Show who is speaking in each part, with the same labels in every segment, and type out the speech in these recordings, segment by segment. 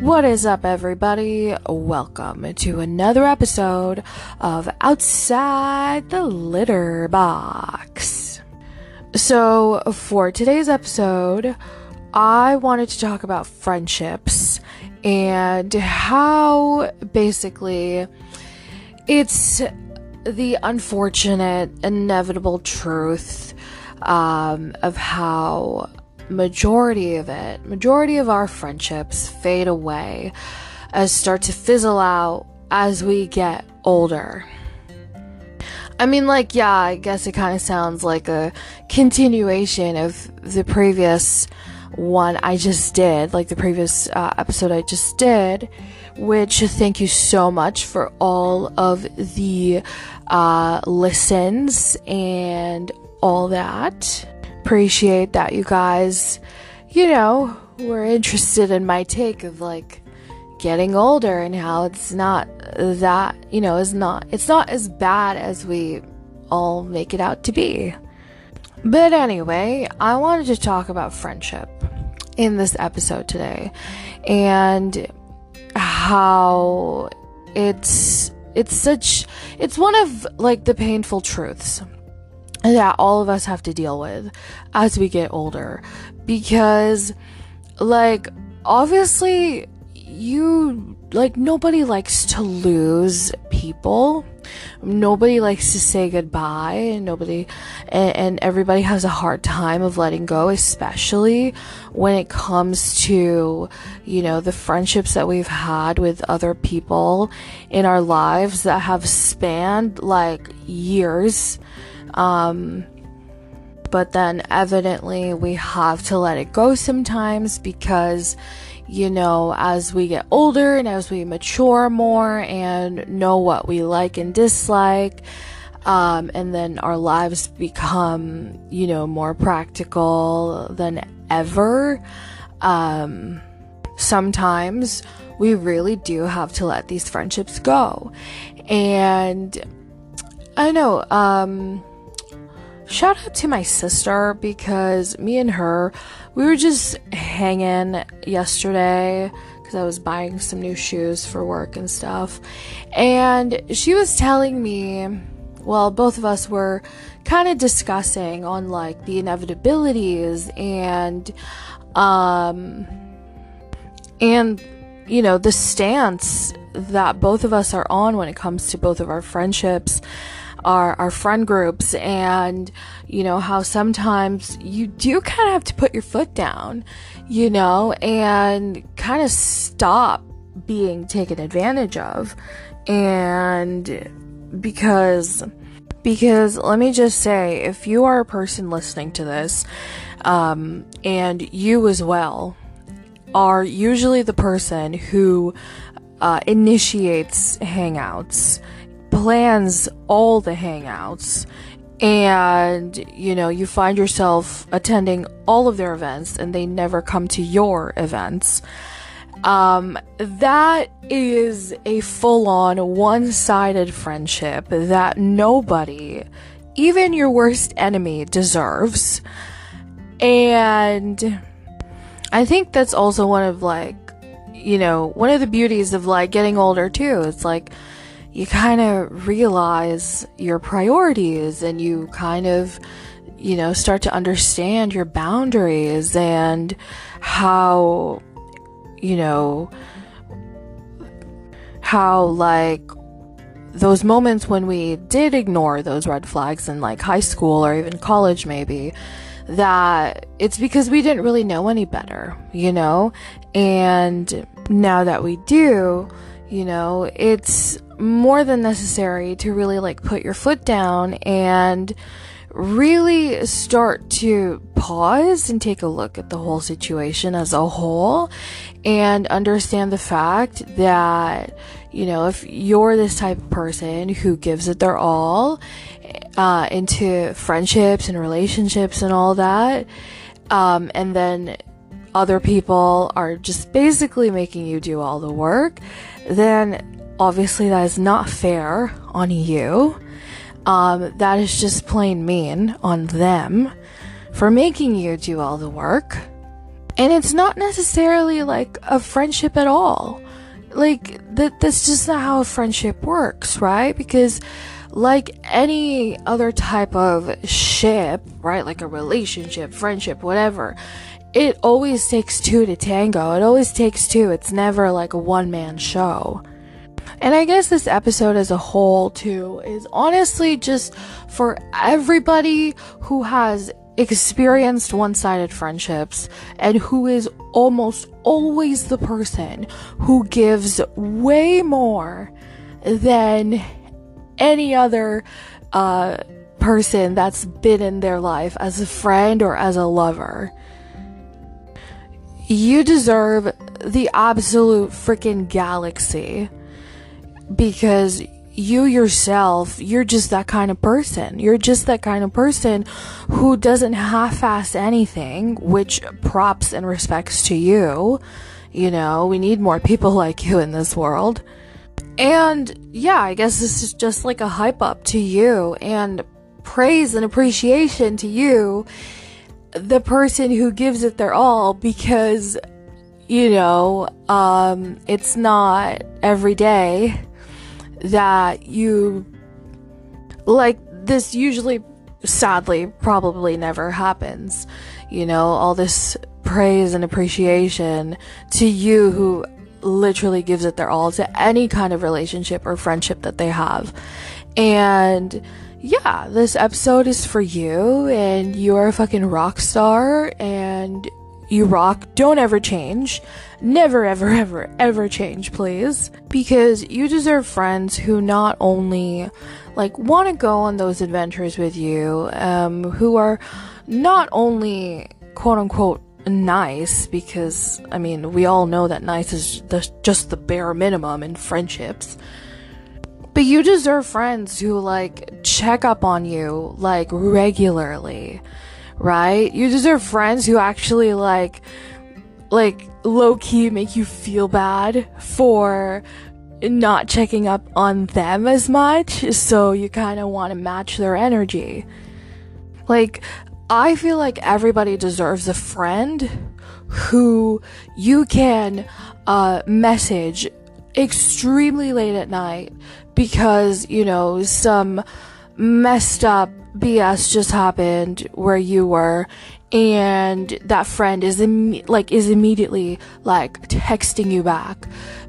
Speaker 1: What is up, everybody? Welcome to another episode of Outside the Litter Box. So, for today's episode, I wanted to talk about friendships and how basically it's the unfortunate, inevitable truth um, of how majority of it, majority of our friendships fade away as start to fizzle out as we get older. I mean, like, yeah, I guess it kind of sounds like a continuation of the previous one I just did, like the previous uh, episode I just did, which thank you so much for all of the uh, listens and all that appreciate that you guys, you know, were interested in my take of like getting older and how it's not that, you know, is not it's not as bad as we all make it out to be. But anyway, I wanted to talk about friendship in this episode today and how it's it's such it's one of like the painful truths that all of us have to deal with as we get older. Because like obviously you like nobody likes to lose people. Nobody likes to say goodbye. And nobody and, and, everybody has a hard time of letting go especially when it comes to you know the friendships that we've had with other people in our lives that have spanned like years um, but then evidently we have to let it go sometimes because, you know, as we get older and as we mature more and know what we like and dislike, um, and then our lives become, you know, more practical than ever, um, sometimes we really do have to let these friendships go. And I know, um, shout out to my sister because me and her, we were just hanging yesterday because I was buying some new shoes for work and stuff. And she was telling me, well, both of us were kind of discussing on like the inevitabilities and, um, and, you know, the stance that both of us are on when it comes to both of our friendships our, our friend groups and, you know, how sometimes you do kind of have to put your foot down, you know, and kind of stop being taken advantage of. And because, because let me just say, if you are a person listening to this, um, and you as well are usually the person who uh, initiates hangouts plans all the hangouts and you know you find yourself attending all of their events and they never come to your events. Um that is a full-on one-sided friendship that nobody even your worst enemy deserves. And i think that's also one of like you know one of the beauties of like getting older too. It's like you kind of realize your priorities and you kind of, you know, start to understand your boundaries and how, you know, how like those moments when we did ignore those red flags in like high school or even college maybe that it's because we didn't really know any better, you know? And now that we do, you know, it's more than necessary to really like put your foot down and really start to pause and take a look at the whole situation as a whole and understand the fact that you know if you're this type of person who gives it their all uh, into friendships and relationships and all that um, and then other people are just basically making you do all the work then obviously that is not fair on you. Um, that is just plain mean on them for making you do all the work. And it's not necessarily like a friendship at all. Like, that, that's just not how a friendship works, right? Because, like any other type of ship, right? Like a relationship, friendship, whatever, it always takes two to tango. It always takes two. It's never like a one man show. And I guess this episode as a whole, too, is honestly just for everybody who has experienced one sided friendships and who is almost always the person who gives way more than any other uh, person that's been in their life as a friend or as a lover. You deserve the absolute freaking galaxy because you yourself, you're just that kind of person. You're just that kind of person who doesn't half ass anything, which props and respects to you. You know, we need more people like you in this world. And yeah, I guess this is just like a hype up to you and praise and appreciation to you, the person who gives it their all because, you know, um, it's not every day that you like this usually sadly probably never happens. You know all this praise and appreciation to you who literally gives it their all to any kind of relationship or friendship that they have. And yeah this episode is for you and you're a fucking rock star and you rock. Don't ever change. Never, ever, ever, ever change, please. Because you deserve friends who not only like want to go on those adventures with you, um, who are not only quote unquote nice, because I mean, we all know that nice is the, just the bare minimum in friendships. But you deserve friends who like check up on you like regularly right? You deserve friends who actually like like low key make you feel bad for not checking up on them as much, so you kind of want to match their energy. Like I feel like everybody deserves a friend who you can uh, message extremely late at night because, you know, some messed up BS just happened where you were and that friend is Im- like is immediately like texting you back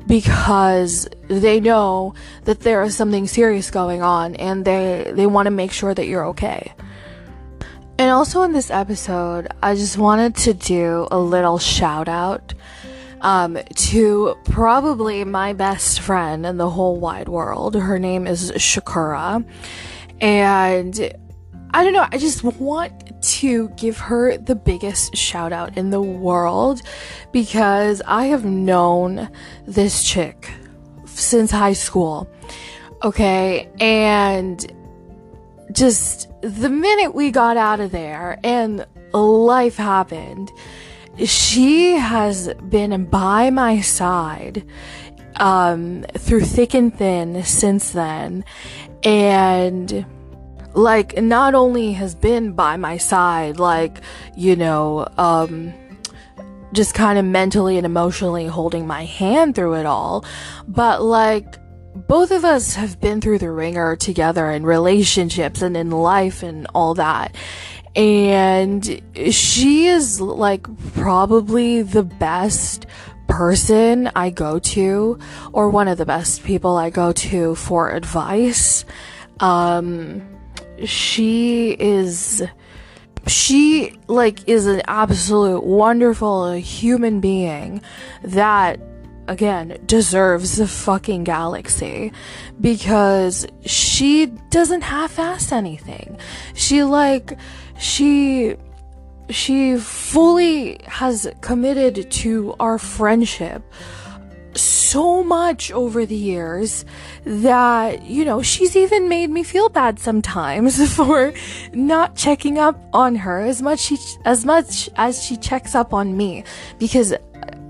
Speaker 1: because they know that there is something serious going on and they they want to make sure that you're okay. And also in this episode, I just wanted to do a little shout out um, to probably my best friend in the whole wide world. Her name is Shukura. And I don't know, I just want to give her the biggest shout out in the world because I have known this chick since high school. Okay, and just the minute we got out of there and life happened, she has been by my side um, through thick and thin since then. And like not only has been by my side, like, you know, um, just kind of mentally and emotionally holding my hand through it all, but like, both of us have been through the ringer together in relationships and in life and all that. And she is like probably the best person I go to, or one of the best people I go to for advice. Um, she is, she like is an absolute wonderful human being that again deserves the fucking galaxy because she doesn't half-ass anything. She like she she fully has committed to our friendship so much over the years that, you know, she's even made me feel bad sometimes for not checking up on her as much she, as much as she checks up on me. Because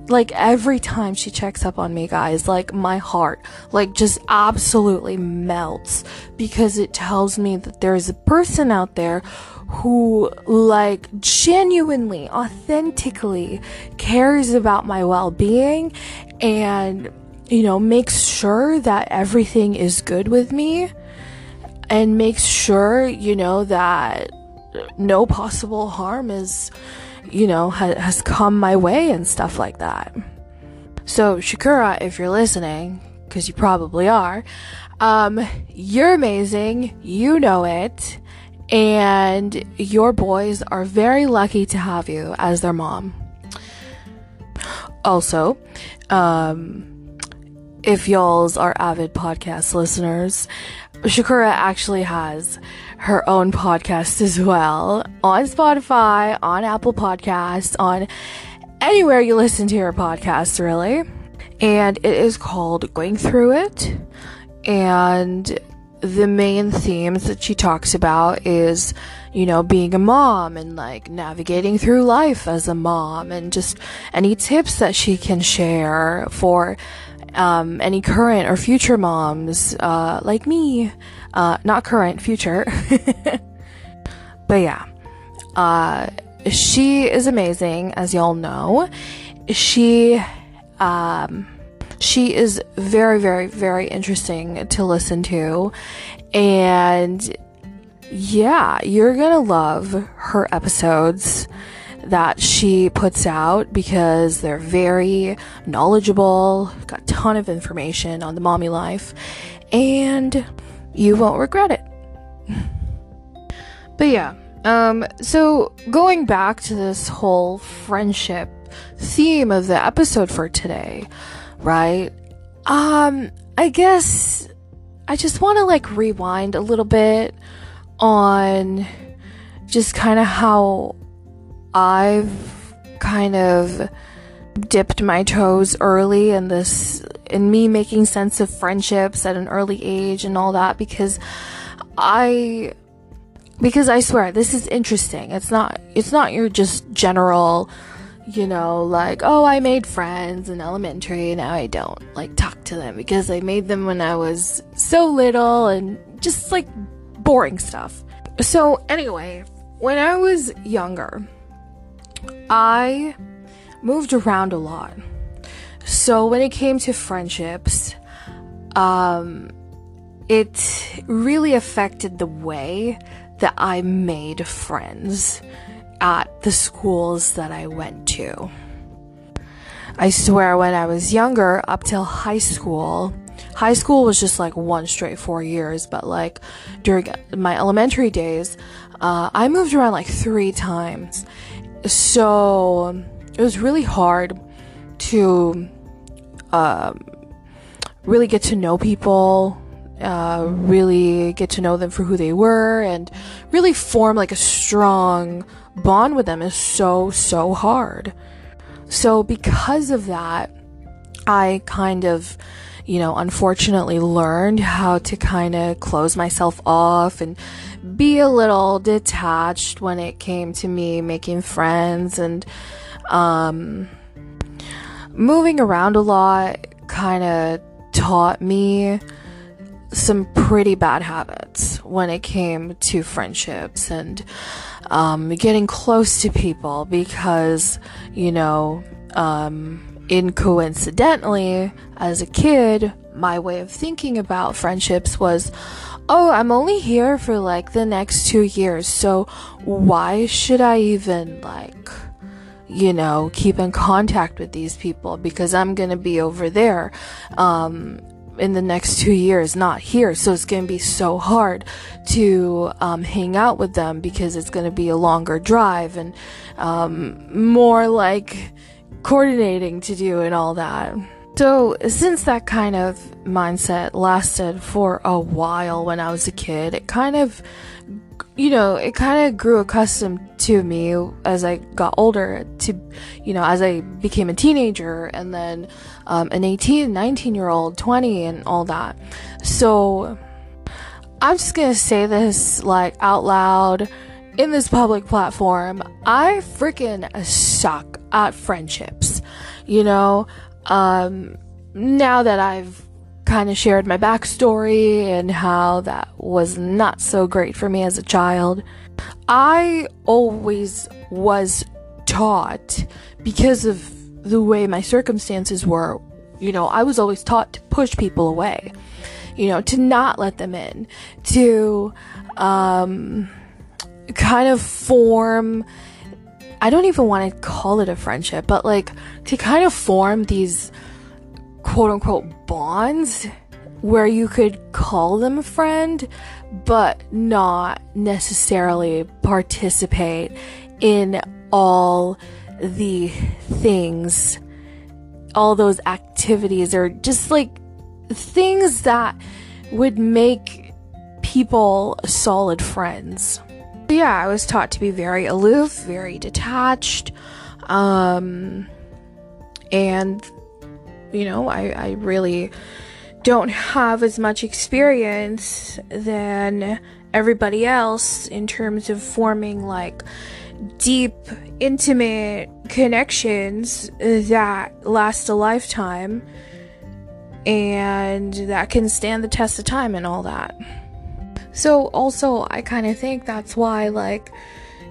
Speaker 1: like every time she checks up on me, guys, like my heart, like just absolutely melts because it tells me that there's a person out there who like genuinely, authentically cares about my well-being and, you know, makes sure that everything is good with me and makes sure, you know, that no possible harm is you know, ha- has come my way and stuff like that. So, Shukura, if you're listening, because you probably are, um, you're amazing, you know it, and your boys are very lucky to have you as their mom. Also, um, if y'alls are avid podcast listeners, Shukura actually has her own podcast as well on Spotify, on Apple Podcasts, on anywhere you listen to your podcasts, really. And it is called Growing Through It. And the main themes that she talks about is, you know, being a mom and like navigating through life as a mom and just any tips that she can share for um, any current or future moms uh, like me. Uh, not current, future. but yeah, uh, she is amazing, as y'all know. She, um, she is very, very, very interesting to listen to. And yeah, you're gonna love her episodes that she puts out because they're very knowledgeable, got a ton of information on the mommy life, and you won't regret it. but yeah, um, so going back to this whole friendship theme of the episode for today, right? Um, I guess I just want to like rewind a little bit on just kind of how I've kind of dipped my toes early in this in me making sense of friendships at an early age and all that because I because I swear this is interesting. It's not it's not your just general you know, like, oh, I made friends in elementary, now I don't like talk to them because I made them when I was so little and just like boring stuff. So, anyway, when I was younger, I moved around a lot. So when it came to friendships, um, it really affected the way that I made friends at the schools that I went to. I swear when I was younger, up till high school, high school was just like one straight four years, but like during my elementary days, uh, I moved around like three times. So it was really hard to um, really get to know people, uh, really get to know them for who they were, and really form like a strong bond with them is so, so hard. So, because of that, I kind of, you know, unfortunately learned how to kind of close myself off and be a little detached when it came to me making friends and, um, moving around a lot kind of taught me some pretty bad habits when it came to friendships and um, getting close to people because, you know, um, in coincidentally, as a kid, my way of thinking about friendships was, oh, I'm only here for like the next two years, so why should I even like, you know, keep in contact with these people because I'm gonna be over there, um, in the next two years, not here. So it's going to be so hard to um, hang out with them because it's going to be a longer drive and um, more like coordinating to do and all that. So, since that kind of mindset lasted for a while when I was a kid, it kind of, you know, it kind of grew accustomed to me as I got older, to, you know, as I became a teenager and then um, an 18, 19 year old, 20, and all that. So, I'm just gonna say this like out loud in this public platform. I freaking suck at friendships you know, um, now that I've kind of shared my backstory and how that was not so great for me as a child, I always was taught because of the way my circumstances were, you know, I was always taught to push people away, you know, to not let them in, to, um, kind of form I don't even want to call it a friendship, but like to kind of form these quote unquote bonds where you could call them a friend, but not necessarily participate in all the things, all those activities, or just like things that would make people solid friends. Yeah, I was taught to be very aloof, very detached, um, and you know, I, I really don't have as much experience than everybody else in terms of forming like deep, intimate connections that last a lifetime and that can stand the test of time and all that. So also I kind of think that's why like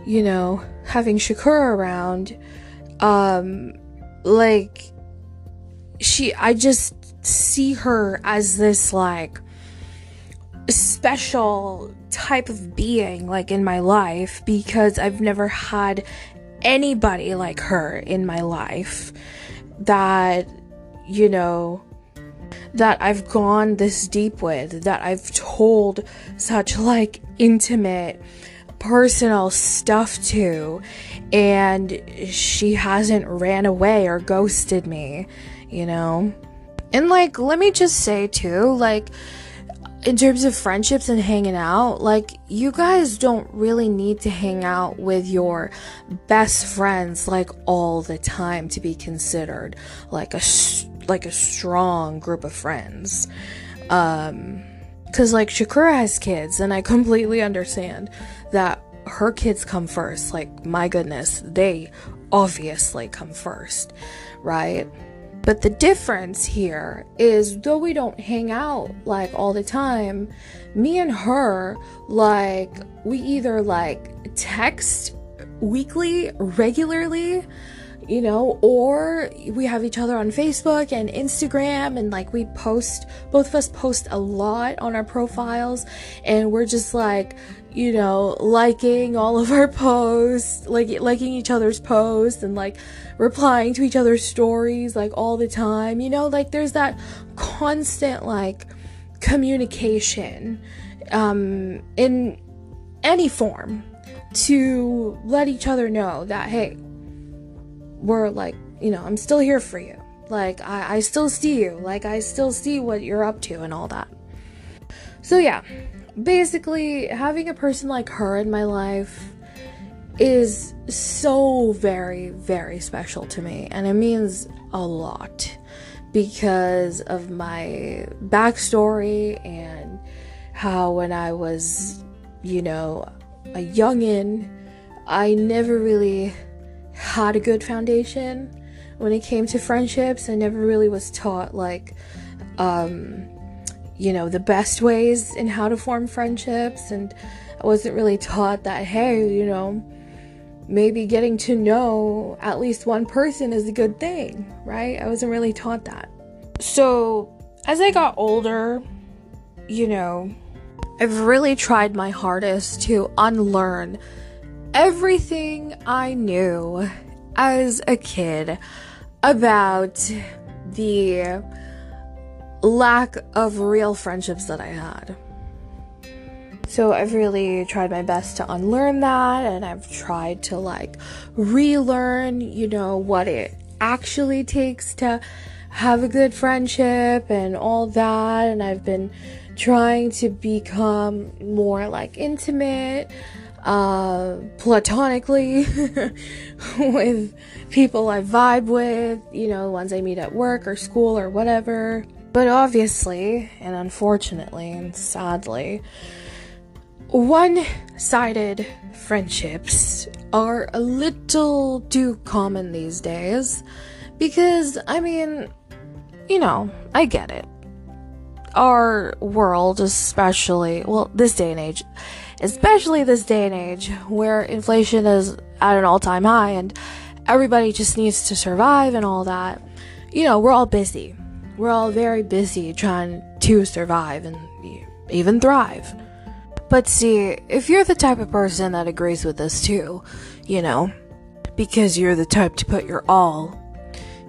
Speaker 1: you know having Shukura around um like she I just see her as this like special type of being like in my life because I've never had anybody like her in my life that you know that I've gone this deep with, that I've told such like intimate, personal stuff to, and she hasn't ran away or ghosted me, you know? And like, let me just say too, like, in terms of friendships and hanging out, like, you guys don't really need to hang out with your best friends like all the time to be considered like a like a strong group of friends. Um, cause like Shukura has kids, and I completely understand that her kids come first. Like, my goodness, they obviously come first, right? But the difference here is though we don't hang out like all the time, me and her, like, we either like text weekly, regularly, you know, or we have each other on Facebook and Instagram, and like we post, both of us post a lot on our profiles, and we're just like, you know, liking all of our posts, like liking each other's posts, and like replying to each other's stories like all the time, you know, like there's that constant like communication um, in any form to let each other know that hey we're like, you know, I'm still here for you. Like, I, I still see you. Like, I still see what you're up to and all that. So, yeah, basically, having a person like her in my life is so very, very special to me. And it means a lot because of my backstory and how when I was, you know, a youngin', I never really had a good foundation when it came to friendships. I never really was taught like um, you know, the best ways in how to form friendships and I wasn't really taught that hey, you know, maybe getting to know at least one person is a good thing, right? I wasn't really taught that. So, as I got older, you know, I've really tried my hardest to unlearn everything I knew as a kid about the lack of real friendships that I had. So I've really tried my best to unlearn that and I've tried to like relearn, you know, what it actually takes to have a good friendship and all that and I've been trying to become more like intimate uh, platonically with people I vibe with, you know, ones I meet at work or school or whatever. But obviously, and unfortunately, and sadly, one sided friendships are a little too common these days Because, I mean, you know, I get it. Our world, especially, well, this day and age, especially this day and age where inflation is at an all time high and everybody just needs to survive and all that, you know, we're all busy. We're all very busy trying to survive and even thrive. But see, if you're the type of person that agrees with this too, you know, because you're the type to put your all,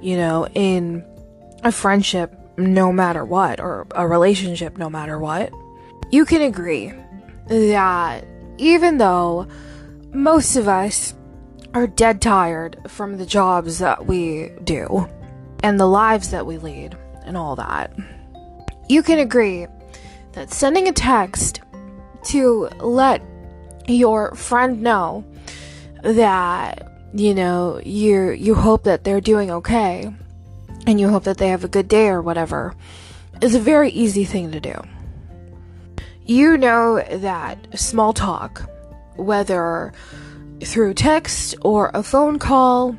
Speaker 1: you know, in a friendship no matter what, or a relationship no matter what, you can agree that even though most of us are dead tired from the jobs that we do and the lives that we lead and all that, you can agree that sending a text to let your friend know that you know you you hope that they're doing okay and you hope that they have a good day or whatever is a very easy thing to do. You know that small talk, whether through text or a phone call,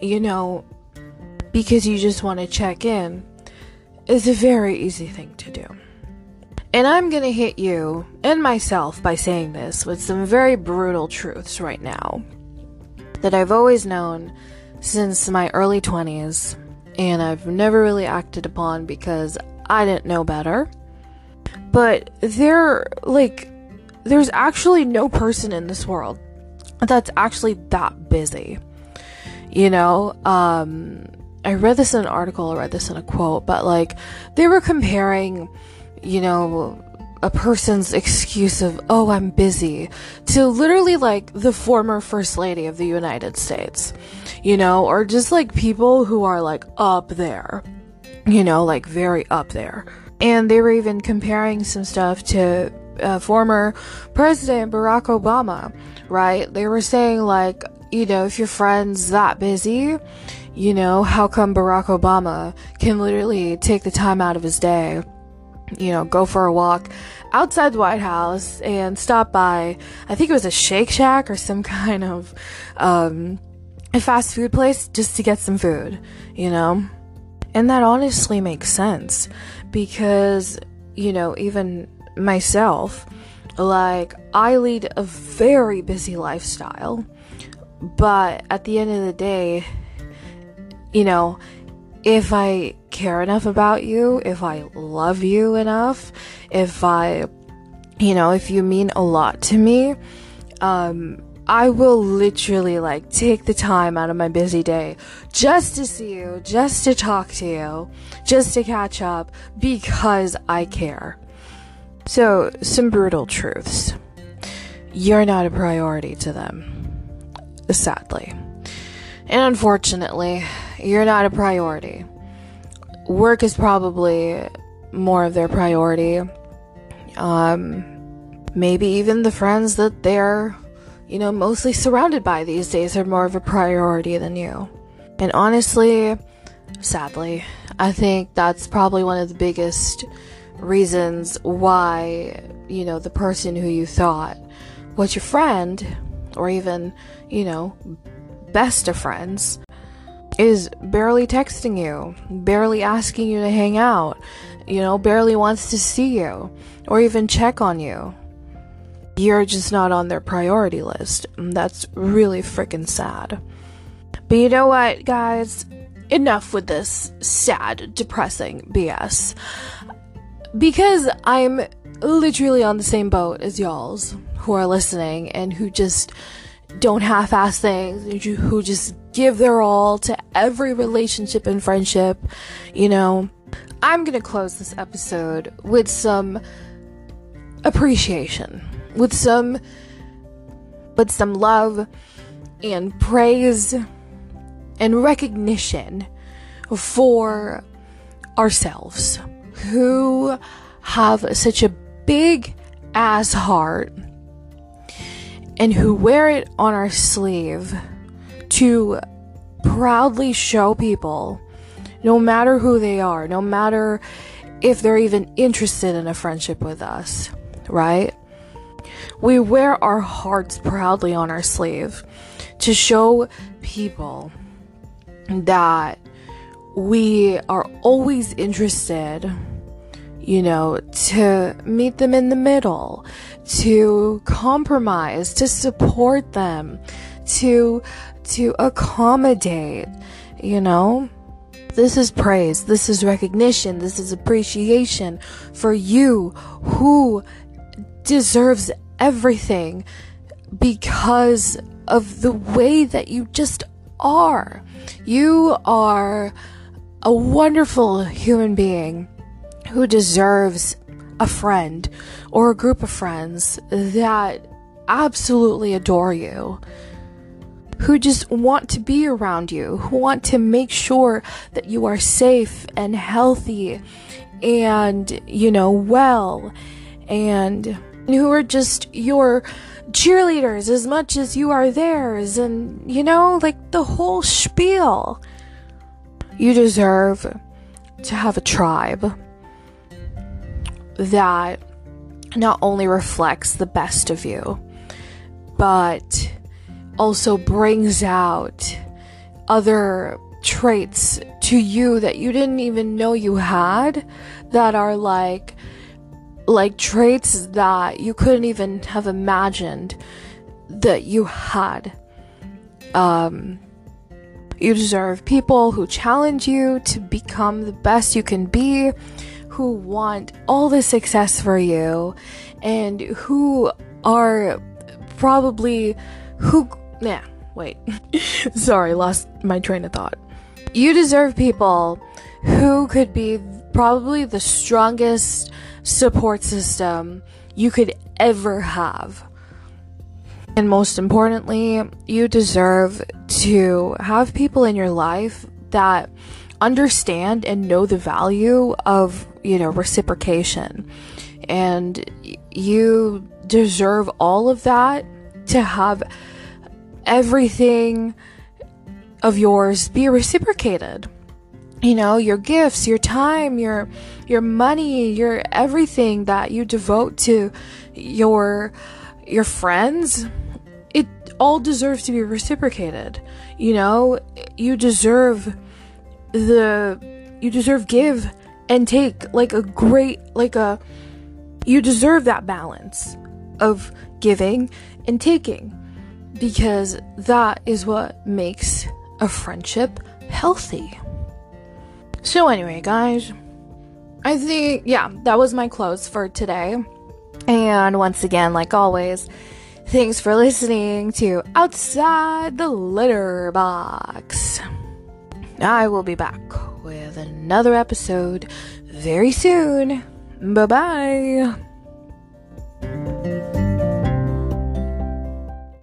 Speaker 1: you know, because you just want to check in, is a very easy thing to do. And I'm gonna hit you and myself by saying this with some very brutal truths right now that I've always known since my early 20s, and I've never really acted upon because I didn't know better. But there, like, there's actually no person in this world that's actually that busy. You know, um, I read this in an article, I read this in a quote, but like, they were comparing you know, a person's excuse of, oh, I'm busy, to literally like the former First Lady of the United States, you know, or just like people who are like up there, you know, like very up there. And they were even comparing some stuff to uh, former President Barack Obama, right? They were saying, like, you know, if your friend's that busy, you know, how come Barack Obama can literally take the time out of his day you know, go for a walk outside the White House and stop by, I think it was a Shake Shack or some kind of um, a fast food place just to get some food, you know? And that honestly makes sense because, you know, even myself, like, I lead a very busy lifestyle, but at the end of the day, you know, if I care enough about you, if I love you enough, if I, you know, if you mean a lot to me, um, I will literally like take the time out of my busy day just to see you, just to talk to you, just to catch up because I care. So, some brutal truths. You're not a priority to them, sadly. And unfortunately, you're not a priority. Work is probably more of their priority. Um, maybe even the friends that they're, you know, mostly surrounded by these days are more of a priority than you. And honestly, sadly, I think that's probably one of the biggest reasons why, you know, the person who you thought was your friend, or even, you know, best of friends, is barely texting you, barely asking you to hang out, you know, barely wants to see you or even check on you. You're just not on their priority list. That's really freaking sad. But you know what, guys? Enough with this sad, depressing BS. Because I'm literally on the same boat as y'all's who are listening and who just don't half ass things, who just give their all to every relationship and friendship, you know, I'm gonna close this episode with some appreciation, with some, with some love and praise and recognition for ourselves who have such a big ass heart and who wear it on our sleeve to proudly show people, no matter who they are, no matter if they're even interested in a friendship with us, right? We wear our hearts proudly on our sleeve to show people that we are always interested, you know, to meet them in the middle, to compromise, to support them, to to accommodate, you know? This is praise, this is recognition, this is appreciation for you who deserves everything because of the way that you just are. You are a wonderful human being who deserves a friend or a group of friends that absolutely adore you, who just want to be around you, who want to make sure that you are safe and healthy and, you know, well, and who are just your cheerleaders as much as you are theirs, and, you know, like the whole spiel. You deserve to have a tribe that not only reflects the best of you, but also brings out other traits to you that you didn't even know you had that are like like traits that you couldn't even have imagined that you had. Um you deserve people who challenge you to become the best you can be who want all the success for you and who are probably who yeah wait. Sorry lost my train of thought. You deserve people who could be probably the strongest support system you could ever have. And most importantly you deserve to have people in your life that understand and know the value of you know reciprocation. And you deserve all of that to have everything of yours be reciprocated. You know your gifts your time your your money your everything that you devote to your your friends it all deserves to be reciprocated. You know you deserve the you deserve give and take like a great like a you deserve that balance of giving and taking because that is what makes a friendship healthy. So, anyway, guys, I think, yeah, that was my close for today. And once again, like always, thanks for listening to Outside the Litter Box. I will be back with another episode very soon. Bye bye.